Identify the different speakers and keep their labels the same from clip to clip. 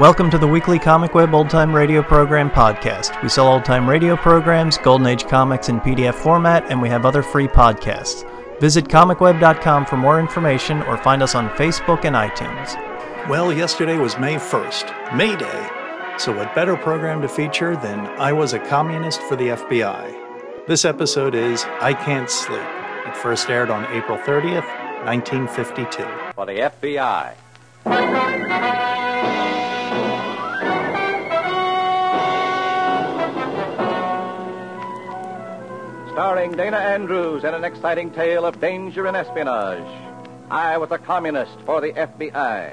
Speaker 1: Welcome to the weekly Comic Web Old Time Radio Program podcast. We sell old time radio programs, Golden Age comics in PDF format, and we have other free podcasts. Visit comicweb.com for more information or find us on Facebook and iTunes. Well, yesterday was May 1st, May Day. So, what better program to feature than I Was a Communist for the FBI? This episode is I Can't Sleep. It first aired on April 30th, 1952.
Speaker 2: For the FBI. Starring Dana Andrews in an exciting tale of danger and espionage. I was a communist for the FBI.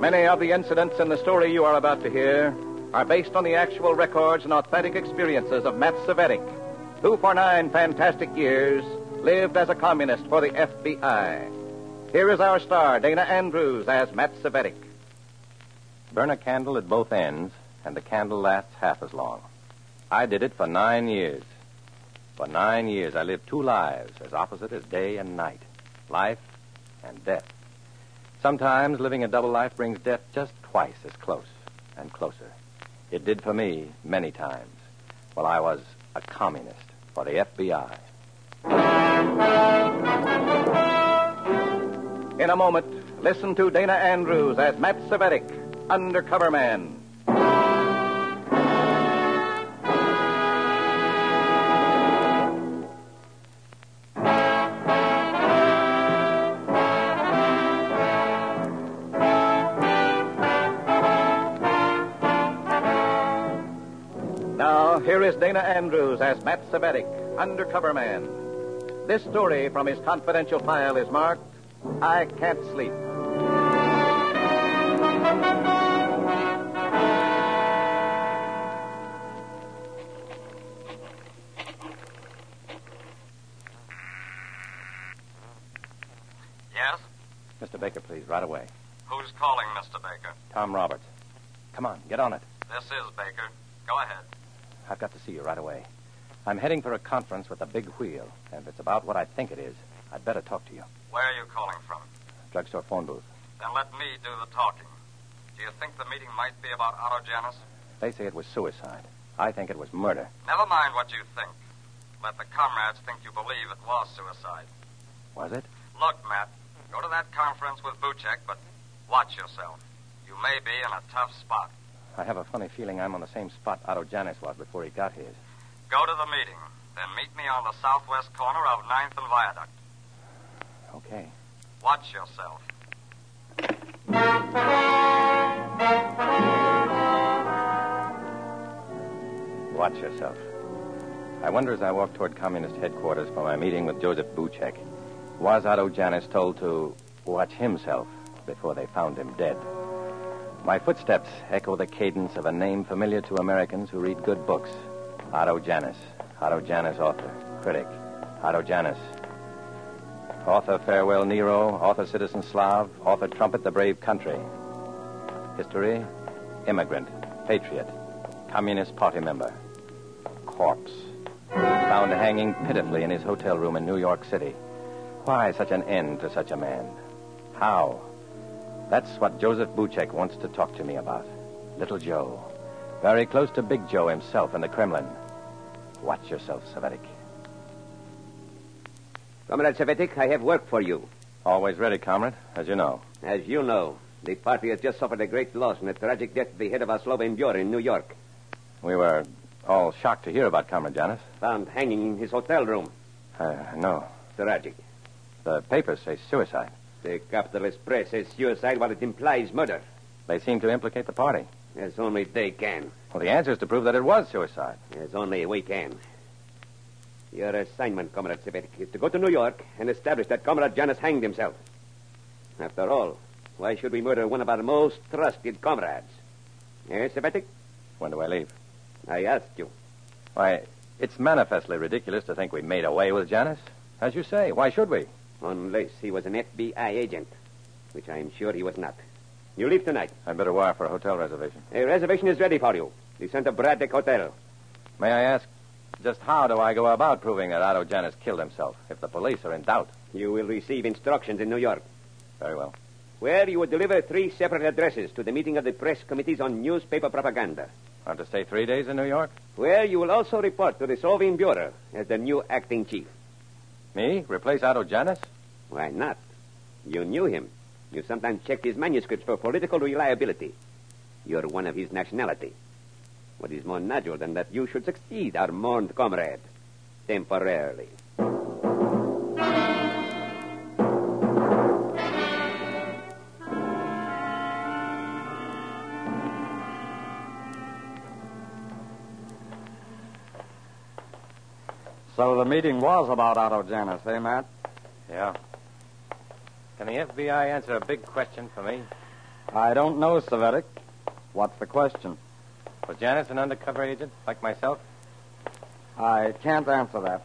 Speaker 2: Many of the incidents in the story you are about to hear are based on the actual records and authentic experiences of Matt Cvetic, who for nine fantastic years lived as a communist for the FBI. Here is our star, Dana Andrews, as Matt Cvetic. Burn a candle at both ends, and the candle lasts half as long. I did it for nine years. For nine years, I lived two lives as opposite as day and night life and death. Sometimes living a double life brings death just twice as close and closer. It did for me many times while I was a communist for the FBI. In a moment, listen to Dana Andrews as Matt Cvetic, Undercover Man. Now, here is Dana Andrews as Matt Cvetic, Undercover Man. This story from his confidential file is marked I Can't Sleep.
Speaker 3: Yes?
Speaker 2: Mr. Baker, please, right away.
Speaker 3: Who's calling, Mr. Baker?
Speaker 2: Tom Roberts. Come on, get on it.
Speaker 3: This is Baker. Go ahead.
Speaker 2: I've got to see you right away. I'm heading for a conference with a big wheel, and if it's about what I think it is, I'd better talk to you.
Speaker 3: Where are you calling from?
Speaker 2: Drugstore phone booth.
Speaker 3: Then let me do the talking. Do you think the meeting might be about Otto Janus?
Speaker 2: They say it was suicide. I think it was murder.
Speaker 3: Never mind what you think. Let the comrades think you believe it was suicide.
Speaker 2: Was it?
Speaker 3: Look, Matt, go to that conference with Buchek, but watch yourself. You may be in a tough spot.
Speaker 2: I have a funny feeling I'm on the same spot Otto Janis was before he got his.
Speaker 3: Go to the meeting, then meet me on the southwest corner of Ninth and Viaduct.
Speaker 2: Okay.
Speaker 3: Watch yourself.
Speaker 2: Watch yourself. I wonder as I walk toward Communist headquarters for my meeting with Joseph Buchek, was Otto Janis told to watch himself before they found him dead? My footsteps echo the cadence of a name familiar to Americans who read good books. Otto Janis. Otto Janis, author, critic. Otto Janis. Author Farewell Nero, author Citizen Slav, author Trumpet the Brave Country. History, immigrant, patriot, Communist Party member. Corpse. Found hanging pitifully in his hotel room in New York City. Why such an end to such a man? How? That's what Joseph Buchek wants to talk to me about. Little Joe. Very close to Big Joe himself in the Kremlin. Watch yourself, Cvetic.
Speaker 4: Comrade Cvetic, I have work for you.
Speaker 2: Always ready, comrade, as you know.
Speaker 4: As you know, the party has just suffered a great loss in a tragic death at the head of our Slovene Bureau in New York.
Speaker 2: We were all shocked to hear about Comrade Janis.
Speaker 4: Found hanging in his hotel room.
Speaker 2: Uh, no.
Speaker 4: Tragic.
Speaker 2: The papers say suicide.
Speaker 4: The capitalist press says suicide while it implies murder.
Speaker 2: They seem to implicate the party.
Speaker 4: As only they can.
Speaker 2: Well, the answer is to prove that it was suicide.
Speaker 4: As only we can. Your assignment, Comrade Cvetic, is to go to New York and establish that Comrade Janis hanged himself. After all, why should we murder one of our most trusted comrades? Eh, yes, Cvetic?
Speaker 2: When do I leave?
Speaker 4: I asked you.
Speaker 2: Why, it's manifestly ridiculous to think we made away with Janis. As you say, why should we?
Speaker 4: Unless he was an FBI agent, which I'm sure he was not. You leave tonight.
Speaker 2: I'd better wire for a hotel reservation.
Speaker 4: A reservation is ready for you. The Santa Braddock Hotel.
Speaker 2: May I ask, Just how do I go about proving that Otto Janus killed himself if the police are in doubt?
Speaker 4: You will receive instructions in New York,
Speaker 2: Very well.
Speaker 4: where you will deliver three separate addresses to the meeting of the press committees on newspaper propaganda,
Speaker 2: Want to stay three days in New York?
Speaker 4: where you will also report to the Slovene Bureau as the new acting chief.
Speaker 2: Me? Replace Otto Janus?
Speaker 4: Why not? You knew him. You sometimes checked his manuscripts for political reliability. You're one of his nationality. What is more natural than that you should succeed our mourned comrade? Temporarily.
Speaker 3: So the meeting was about Otto Janus, eh, Matt?
Speaker 2: Yeah. Can the FBI answer a big question for me?
Speaker 3: I don't know, Cvetic. What's the question?
Speaker 2: Was Janus an undercover agent, like myself?
Speaker 3: I can't answer that.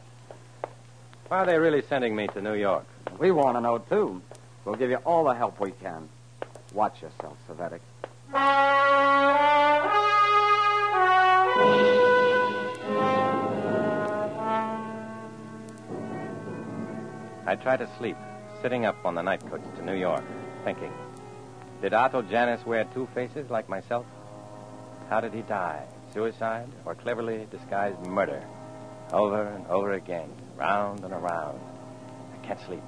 Speaker 2: Why are they really sending me to New York?
Speaker 3: We want to know, too. We'll give you all the help we can. Watch yourself, Cvetic.
Speaker 2: I try to sleep, sitting up on the night coach to New York, thinking. Did Otto Janus wear two faces like myself? How did he die? Suicide or cleverly disguised murder? Over and over again, round and around. I can't sleep.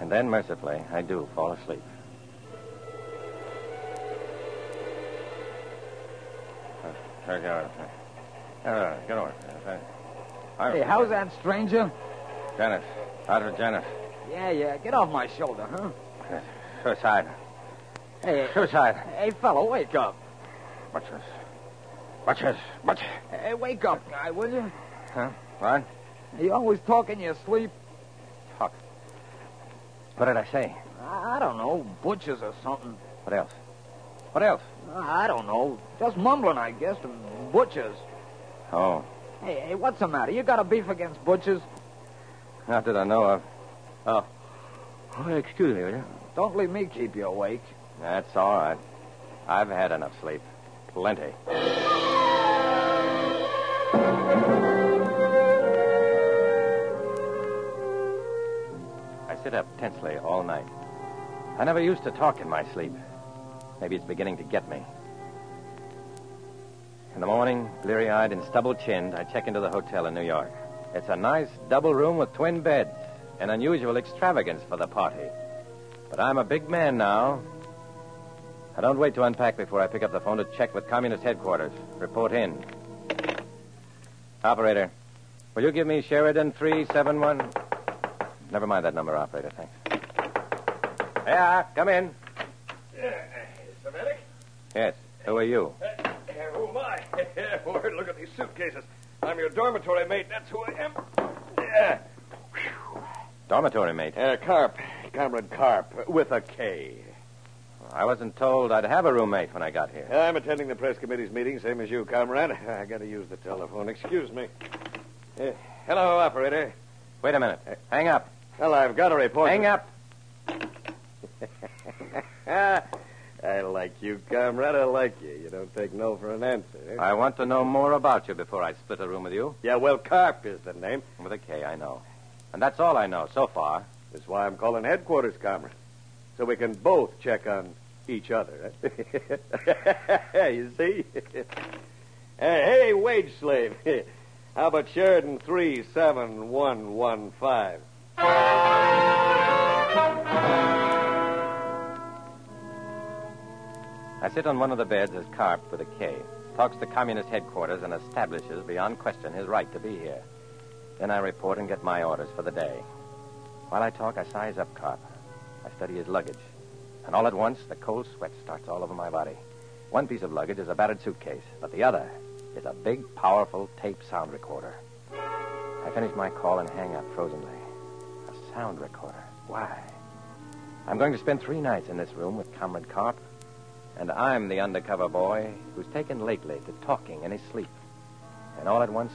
Speaker 2: And then, mercifully, I do fall asleep. Uh, get over. Uh, over. Uh,
Speaker 5: Hey, how's that, stranger?
Speaker 2: Janus. Otto Janus.
Speaker 5: Yeah, yeah. Get off my shoulder, huh?
Speaker 2: Suicide.
Speaker 5: Hey,
Speaker 2: Suicide.
Speaker 5: hey, fellow, wake up.
Speaker 2: What's this? What's this? What?
Speaker 5: Hey, wake up, guy, will you?
Speaker 2: Huh? What?
Speaker 5: You always talk in your sleep.
Speaker 2: Talk. What did I say?
Speaker 5: I, I don't know, butchers or something.
Speaker 2: What else? What else?
Speaker 5: I don't know. Just mumbling, I guess, butchers.
Speaker 2: Oh,
Speaker 5: Hey, hey, what's the matter? You got a beef against butchers?
Speaker 2: not that I know of. Oh. oh excuse me, will you?
Speaker 5: Don't leave me keep you awake.
Speaker 2: That's all right. I've had enough sleep. Plenty. I sit up tensely all night. I never used to talk in my sleep. Maybe it's beginning to get me. In the morning, bleary eyed and stubble chinned, I check into the hotel in New York. It's a nice double room with twin beds, an unusual extravagance for the party. But I'm a big man now. I don't wait to unpack before I pick up the phone to check with Communist headquarters. Report in. Operator, will you give me Sheridan 371? Never mind that number, operator. Thanks. Yeah, come in.
Speaker 6: Cvetic?
Speaker 2: Yes. Who are you?
Speaker 6: Uh, who am I? Lord, look at these suitcases. I'm your dormitory mate. That's who I am. Yeah.
Speaker 2: Dormitory mate.
Speaker 6: Uh, Karp. Comrade Karp. With a K.
Speaker 2: I wasn't told I'd have a roommate when I got here.
Speaker 6: I'm attending the press committee's meeting, same as you, comrade. I got to use the telephone. Excuse me. Uh, hello, operator.
Speaker 2: Wait a minute. Hang up.
Speaker 6: Well, I've got a report.
Speaker 2: Hang up.
Speaker 6: I like you, comrade. I like you. You don't take no for an answer. eh?
Speaker 2: I want to know more about you before I split a room with you.
Speaker 6: Yeah, well, Karp is the name.
Speaker 2: With a K, I know. And that's all I know so far.
Speaker 6: That's why I'm calling headquarters, comrade. So we can both check on each other. you see? hey, hey, wage slave. How about Sheridan 37115?
Speaker 2: I sit on one of the beds as Karp with a K, talks to communist headquarters and establishes beyond question his right to be here. Then I report and get my orders for the day. While I talk, I size up Karp. I study his luggage. And all at once, the cold sweat starts all over my body. One piece of luggage is a battered suitcase, but the other is a big, powerful tape sound recorder. I finish my call and hang up frozenly. A sound recorder. Why? I'm going to spend three nights in this room with Comrade Karp, and I'm the undercover boy who's taken lately to talking in his sleep. And all at once,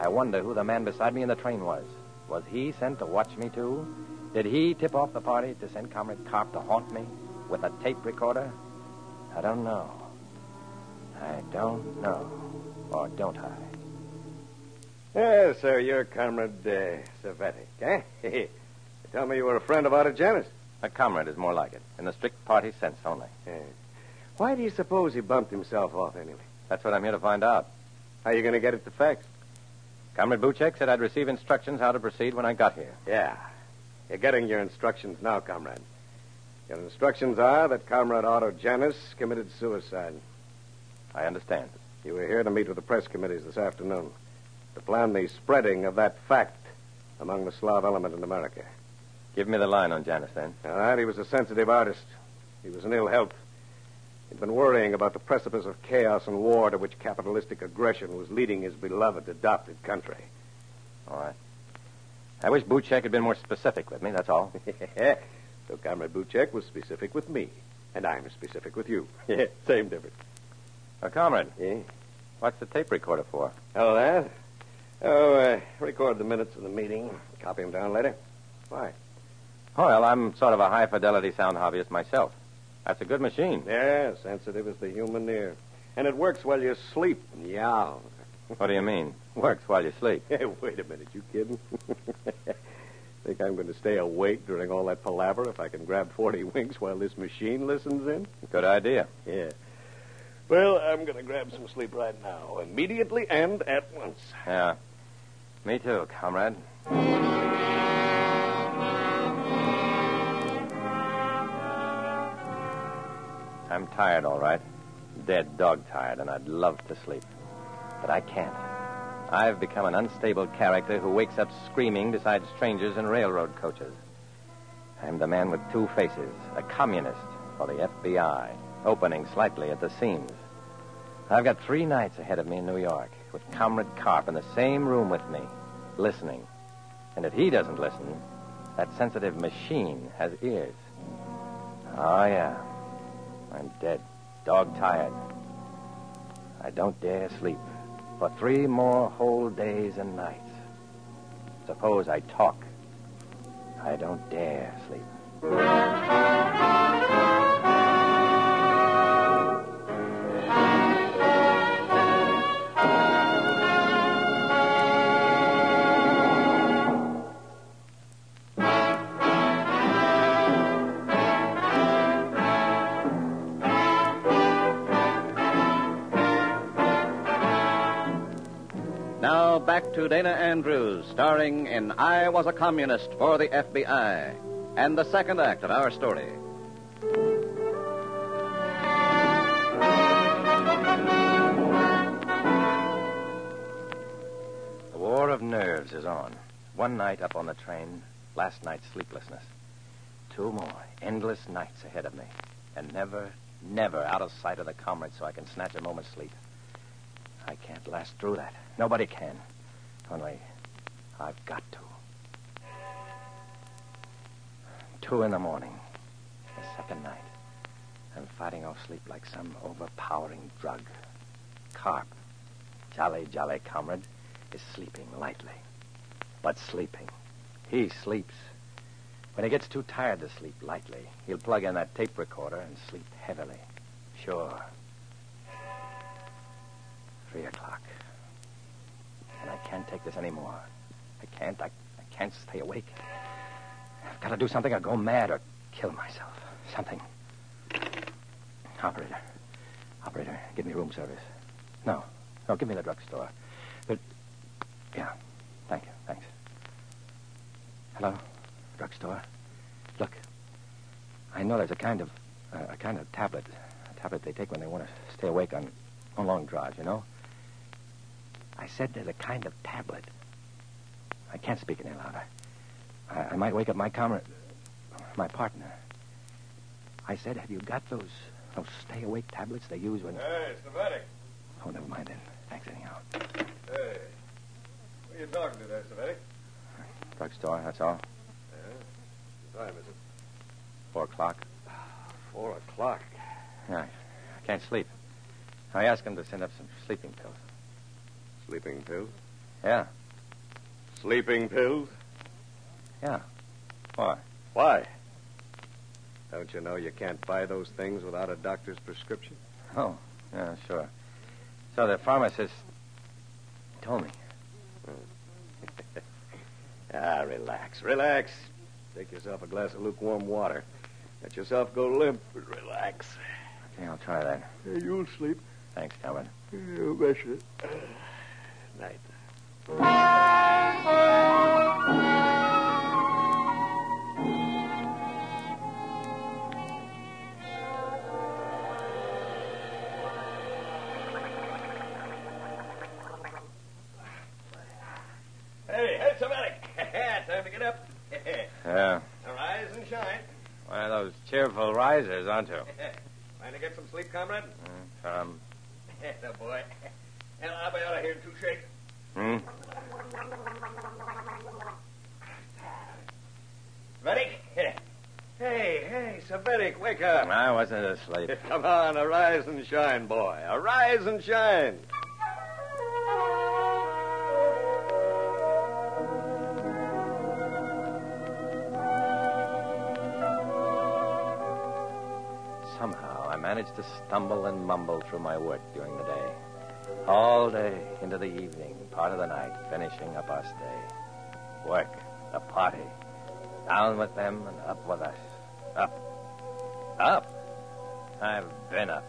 Speaker 2: I wonder who the man beside me in the train was. Was he sent to watch me, too? Did he tip off the party to send Comrade Karp to haunt me with a tape recorder? I don't know. I don't know. Or don't I?
Speaker 6: Yes, sir, you're Comrade uh, Cvetic, eh? you tell me you were a friend of Otto Janus.
Speaker 2: A comrade is more like it, in the strict party sense only.
Speaker 6: Yeah. Why do you suppose he bumped himself off anyway?
Speaker 2: That's what I'm here to find out.
Speaker 6: How are you going to get it to facts?
Speaker 2: Comrade Buchek said I'd receive instructions how to proceed when I got here.
Speaker 6: Yeah. You're getting your instructions now, comrade. Your instructions are that Comrade Otto Janus committed suicide.
Speaker 2: I understand.
Speaker 6: You were here to meet with the press committees this afternoon to plan the spreading of that fact among the Slav element in America.
Speaker 2: Give me the line on Janus, then.
Speaker 6: All right, he was a sensitive artist. He was in ill health. He'd been worrying about the precipice of chaos and war to which capitalistic aggression was leading his beloved adopted country.
Speaker 2: All right. I wish Buchek had been more specific with me, that's all.
Speaker 6: so Comrade Buchek was specific with me, and I'm specific with you. Yeah, same difference.
Speaker 2: Uh, comrade,
Speaker 6: Yeah?
Speaker 2: what's the tape recorder for?
Speaker 6: Oh, that? Oh, uh, record the minutes of the meeting. Copy them down later. Why?
Speaker 2: Well, I'm sort of a high fidelity sound hobbyist myself. That's a good machine.
Speaker 6: Yeah, sensitive as the human ear. And it works while you sleep. Yeah.
Speaker 2: What do you mean? Works while you sleep.
Speaker 6: Hey, wait a minute. You kidding? Think I'm going to stay awake during all that palaver if I can grab 40 winks while this machine listens in?
Speaker 2: Good idea.
Speaker 6: Yeah. Well, I'm going to grab some sleep right now, immediately and at once.
Speaker 2: Yeah. Me too, comrade. I'm tired, all right. Dead dog tired, and I'd love to sleep. But I can't. I've become an unstable character who wakes up screaming beside strangers in railroad coaches. I'm the man with two faces, a communist for the FBI, opening slightly at the seams. I've got three nights ahead of me in New York, with Comrade Karp in the same room with me, listening. And if he doesn't listen, that sensitive machine has ears. Oh, yeah. I'm dead, dog tired. I don't dare sleep for three more whole days and nights. Suppose I talk. I don't dare sleep.
Speaker 7: Back to Dana Andrews, starring in I Was a Communist for the FBI, and the second act of our story.
Speaker 2: The war of nerves is on. One night up on the train, last night's sleeplessness. Two more endless nights ahead of me. And never, never out of sight of the comrades so I can snatch a moment's sleep. I can't last through that. Nobody can. Only, I've got to. Two in the morning, the second night. I'm fighting off sleep like some overpowering drug. Karp, jolly, jolly comrade, is sleeping lightly. But sleeping. He sleeps. When he gets too tired to sleep lightly, he'll plug in that tape recorder and sleep heavily. Sure. Three o'clock. And I can't take this anymore. I can't. I, I can't stay awake. I've got to do something or go mad or kill myself. Something. Operator. Operator, give me room service. No. No, give me the drugstore. But, yeah. Thank you. Thanks. Hello? Drugstore? Look. I know there's a kind of, uh, a kind of tablet. A tablet they take when they want to stay awake on, on long drives, you know? I said there's a kind of tablet. I can't speak any louder. I, I might wake up my comrade, my partner. I said, have you got those those stay awake tablets they use when?
Speaker 6: Hey, Cvetic.
Speaker 2: Oh, never mind then. Thanks anyhow.
Speaker 6: Hey. what are you talking to there, Cvetic?
Speaker 2: Drugstore, that's all.
Speaker 6: Yeah. What time is it?
Speaker 2: Four o'clock.
Speaker 6: Four o'clock.
Speaker 2: Yeah, I can't sleep. I asked him to send up some sleeping pills.
Speaker 6: Sleeping pills?
Speaker 2: Yeah,
Speaker 6: Sleeping pills?
Speaker 2: yeah. Why?
Speaker 6: Why? Don't you know you can't buy those things without a doctor's prescription?
Speaker 2: Oh, yeah, sure. So the pharmacist told me.
Speaker 6: ah, relax, relax. Take yourself a glass of lukewarm water. Let yourself go limp relax.
Speaker 2: Okay, I'll try that.
Speaker 6: Hey, you'll sleep.
Speaker 2: Thanks, Comrade.
Speaker 6: You betcha. Night. Hey, hey, somebody. Time to get up.
Speaker 2: Yeah.
Speaker 6: Arise and shine.
Speaker 2: One of those cheerful risers, aren't you?
Speaker 6: Trying to get some sleep, comrade?
Speaker 2: Um,
Speaker 6: no, boy. Hell, I'll be out of here in two shakes.
Speaker 2: hmm?
Speaker 6: Ready? Hey, hey, Cvetic, wake up.
Speaker 2: I wasn't asleep.
Speaker 6: Come on, arise and shine, boy. Arise and shine.
Speaker 2: Somehow I managed to stumble and mumble through my work during the day. All day into the evening, part of the night, finishing up our stay. Work, the party. Down with them and up with us. Up. Up. I've been up.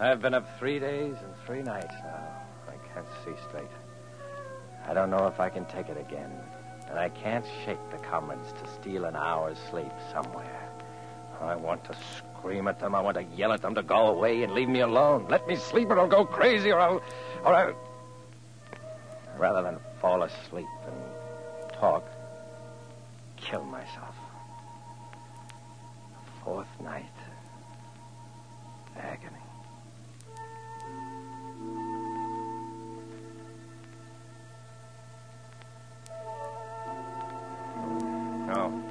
Speaker 2: I've been up three days and three nights now. I can't see straight. I don't know if I can take it again. And I can't shake the comrades to steal an hour's sleep somewhere. I want to scream at them. I want to yell at them to go away and leave me alone. Let me sleep or I'll go crazy or I'll. or I'll. Rather than fall asleep and talk, kill myself. Fourth night. Agony. No.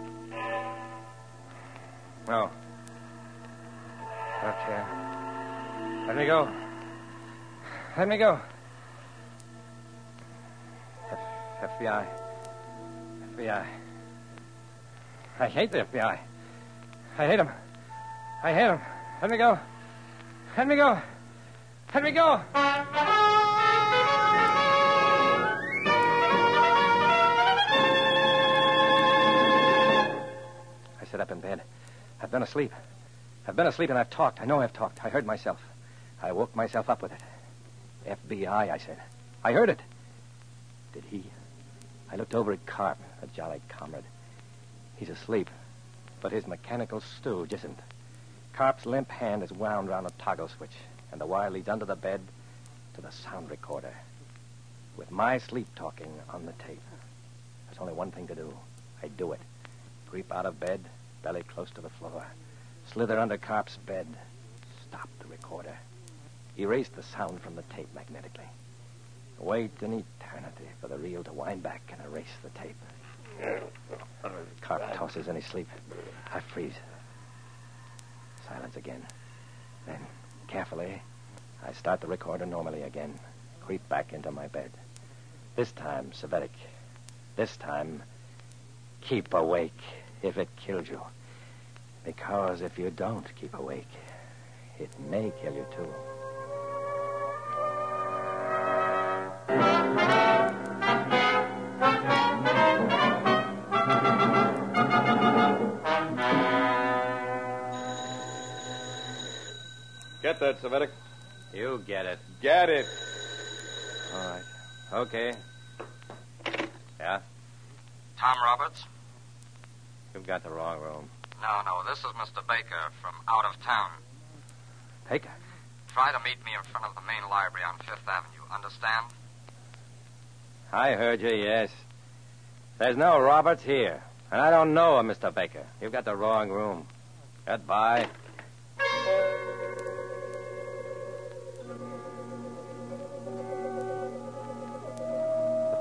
Speaker 2: No. Okay. Let me go. Let me go. FBI. FBI. I hate the FBI. I hate him. I hate him. Let me go. Let me go. Let me go. I sit up in bed. I've been asleep. I've been asleep and I've talked. I know I've talked. I heard myself. I woke myself up with it. FBI, I said. I heard it. Did he? I looked over at Karp, a jolly comrade. He's asleep, but his mechanical stooge isn't. Karp's limp hand is wound round a toggle switch, and the wire leads under the bed to the sound recorder. With my sleep talking on the tape. There's only one thing to do. I do it. Creep out of bed, belly close to the floor. Slither under Karp's bed. Stop the recorder. Erase the sound from the tape magnetically. Wait an eternity for the reel to wind back and erase the tape. Karp tosses any sleep. I freeze. Silence again. Then, carefully, I start the recorder normally again. Creep back into my bed. This time, Cvetic. This time, keep awake if it kills you. Because if you don't keep awake, it may kill you too.
Speaker 6: Get that, Cvetic.
Speaker 2: You get it.
Speaker 6: Get it.
Speaker 2: All right. Okay. Yeah?
Speaker 3: Tom Roberts?
Speaker 2: You've got the wrong room.
Speaker 3: No, no, this is Mr. Baker from out of town.
Speaker 2: Baker.
Speaker 3: Try to meet me in front of the main library on Fifth Avenue. Understand?
Speaker 2: I heard you, yes. There's no Roberts here. And I don't know a Mr. Baker. You've got the wrong room. Goodbye.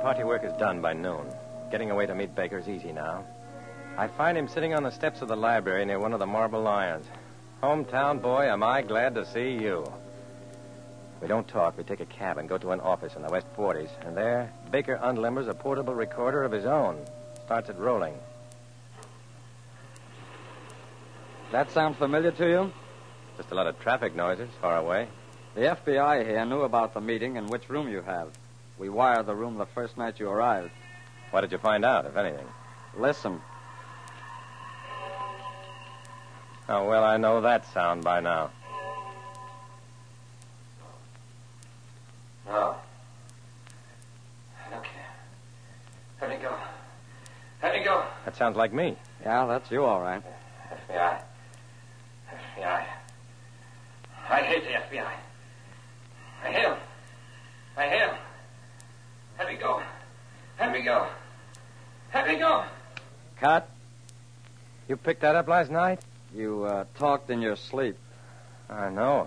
Speaker 2: Party work is done by noon. Getting away to meet Baker is easy now. I find him sitting on the steps of the library near one of the marble lions. Hometown boy, am I glad to see you. We don't talk. We take a cab and go to an office in the West 40s. And there, Baker unlimbers a portable recorder of his own. Starts it rolling.
Speaker 5: That sound familiar to you?
Speaker 2: Just a lot of traffic noises far away.
Speaker 5: The FBI here knew about the meeting and which room you have.
Speaker 3: We wired the room the first night you arrived.
Speaker 2: What did you find out, if anything?
Speaker 3: Listen.
Speaker 2: Oh, well, I know that sound by now.
Speaker 3: No. Okay. Let me go. Let me go.
Speaker 2: That sounds like me.
Speaker 3: Yeah, that's you, all right. FBI. FBI. I hate the FBI. I hate him. I hate him. Let me go. Let me go. Let me go.
Speaker 2: Cut. You picked that up last night?
Speaker 3: You uh, talked in your sleep.
Speaker 2: I know.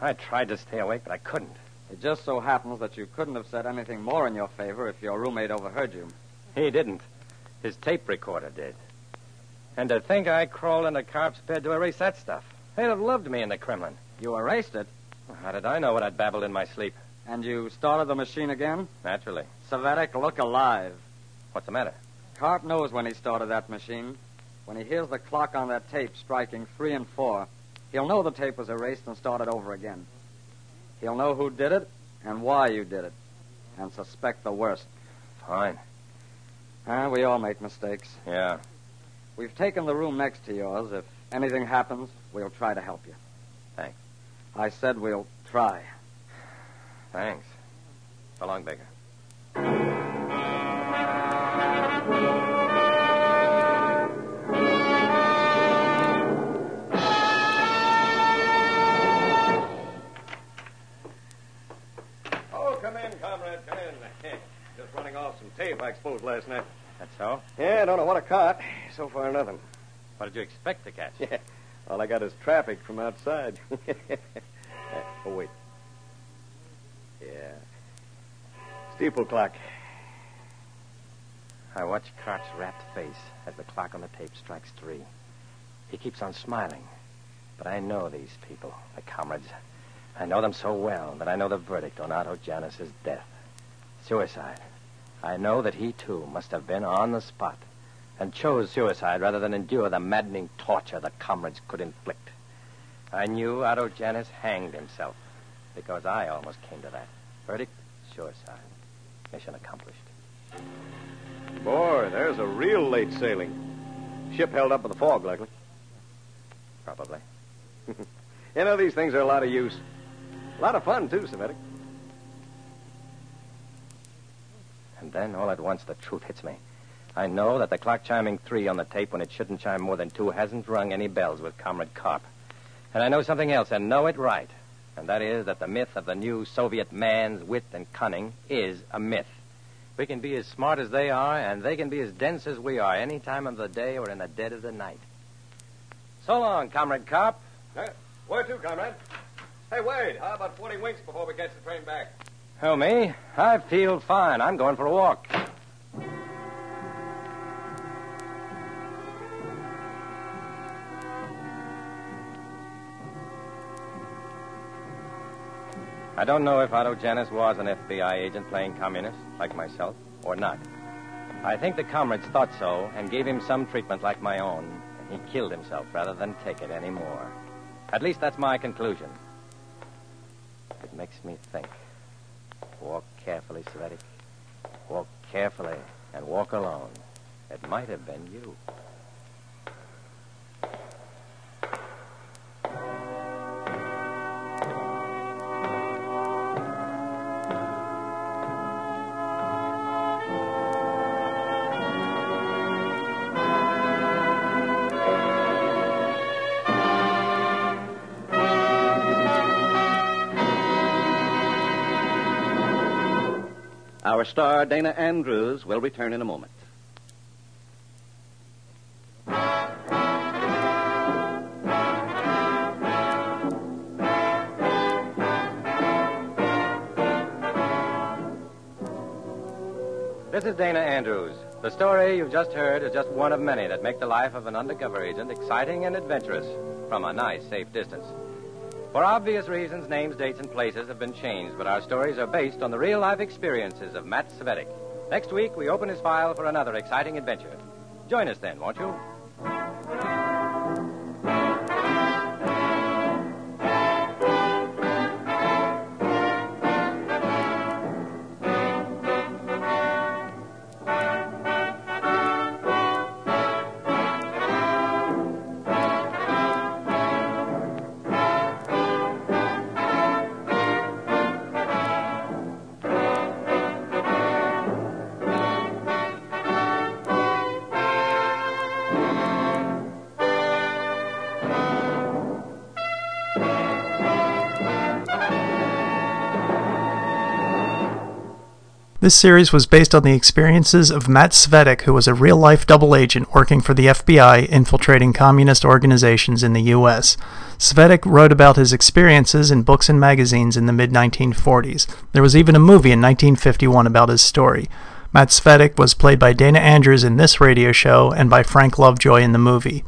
Speaker 2: I tried to stay awake, but I couldn't.
Speaker 3: It just so happens that you couldn't have said anything more in your favor if your roommate overheard you.
Speaker 2: He didn't. His tape recorder did. And to think I crawled into Karp's bed to erase that stuff. They'd have loved me in the Kremlin.
Speaker 3: You erased it,
Speaker 2: How did I know what I'd babbled in my sleep?
Speaker 3: and you started the machine again?
Speaker 2: Naturally.
Speaker 3: Cvetic, look alive.
Speaker 2: What's the matter?
Speaker 3: Karp knows when he started that machine. When he hears the clock on that tape striking three and four, he'll know the tape was erased and started over again. He'll know who did it and why you did it, and suspect the worst.
Speaker 2: Fine.
Speaker 3: Ah, we all make mistakes.
Speaker 2: Yeah.
Speaker 3: We've taken the room next to yours. If anything happens, we'll try to help you.
Speaker 2: Thanks.
Speaker 3: I said we'll try.
Speaker 2: Thanks. So long, Baker.
Speaker 6: Last night.
Speaker 2: That's so?
Speaker 6: Yeah, I don't know what I caught. So far, nothing.
Speaker 2: What did you expect to catch?
Speaker 6: Yeah. All I got is traffic from outside. oh, wait. Yeah. Steeple clock.
Speaker 2: I watch Karp's rapt face as the clock on the tape strikes three. He keeps on smiling. But I know these people, the comrades. I know them so well that I know the verdict on Otto Janus's death. Suicide. I know that he, too, must have been on the spot and chose suicide rather than endure the maddening torture the comrades could inflict. I knew Otto Janus hanged himself because I almost came to that. Verdict, suicide. Mission accomplished.
Speaker 6: Boy, there's a real late sailing. Ship held up in the fog, likely.
Speaker 2: Probably.
Speaker 6: You know, these things are a lot of use. A lot of fun, too, Cvetic.
Speaker 2: And then, all at once, the truth hits me. I know that the clock chiming three on the tape when it shouldn't chime more than two hasn't rung any bells with Comrade Karp. And I know something else, and know it right. And that is that the myth of the new Soviet man's wit and cunning is a myth. We can be as smart as they are, and they can be as dense as we are, any time of the day or in the dead of the night. So long, Comrade Karp.
Speaker 6: Hey, where to, comrade? Hey, Wade, how about 40 winks before we catch the train back?
Speaker 2: Oh, me? I feel fine. I'm going for a walk. I don't know if Otto Janus was an FBI agent playing communist, like myself, or not. I think the comrades thought so and gave him some treatment like my own, and he killed himself rather than take it anymore. At least that's my conclusion. It makes me think. Walk carefully, Cvetic. Walk carefully and walk alone. It might have been you.
Speaker 7: Our star, Dana Andrews, will return in a moment.
Speaker 2: This is Dana Andrews. The story you've just heard is just one of many that make the life of an undercover agent exciting and adventurous from a nice, safe distance. For obvious reasons, names, dates, and places have been changed, but our stories are based on the real life experiences of Matt Cvetic. Next week, we open his file for another exciting adventure. Join us then, won't you?
Speaker 1: This series was based on the experiences of Matt Cvetic, who was a real life double agent working for the FBI infiltrating communist organizations in the U.S. Cvetic wrote about his experiences in books and magazines in the mid 1940s. There was even a movie in 1951 about his story. Matt Cvetic was played by Dana Andrews in this radio show and by Frank Lovejoy in the movie.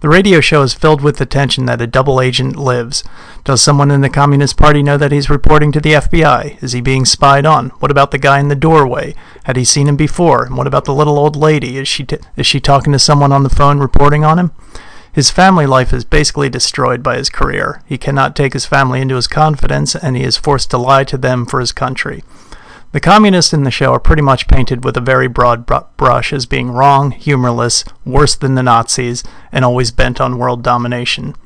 Speaker 1: The radio show is filled with the tension that a double agent lives. Does someone in the Communist Party know that he's reporting to the FBI? Is he being spied on? What about the guy in the doorway? Had he seen him before? And what about the little old lady? Is she t- is she talking to someone on the phone reporting on him? His family life is basically destroyed by his career. He cannot take his family into his confidence, and he is forced to lie to them for his country. The communists in the show are pretty much painted with a very broad br- brush as being wrong, humorless, worse than the Nazis, and always bent on world domination.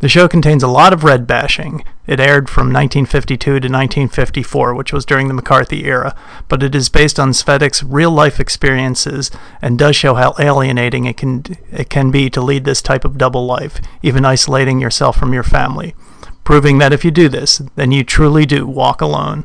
Speaker 1: The show contains a lot of red bashing. It aired from 1952 to 1954, which was during the McCarthy era, but it is based on Cvetic's real life experiences and does show how alienating it can, it can be to lead this type of double life, even isolating yourself from your family, proving that if you do this, then you truly do walk alone.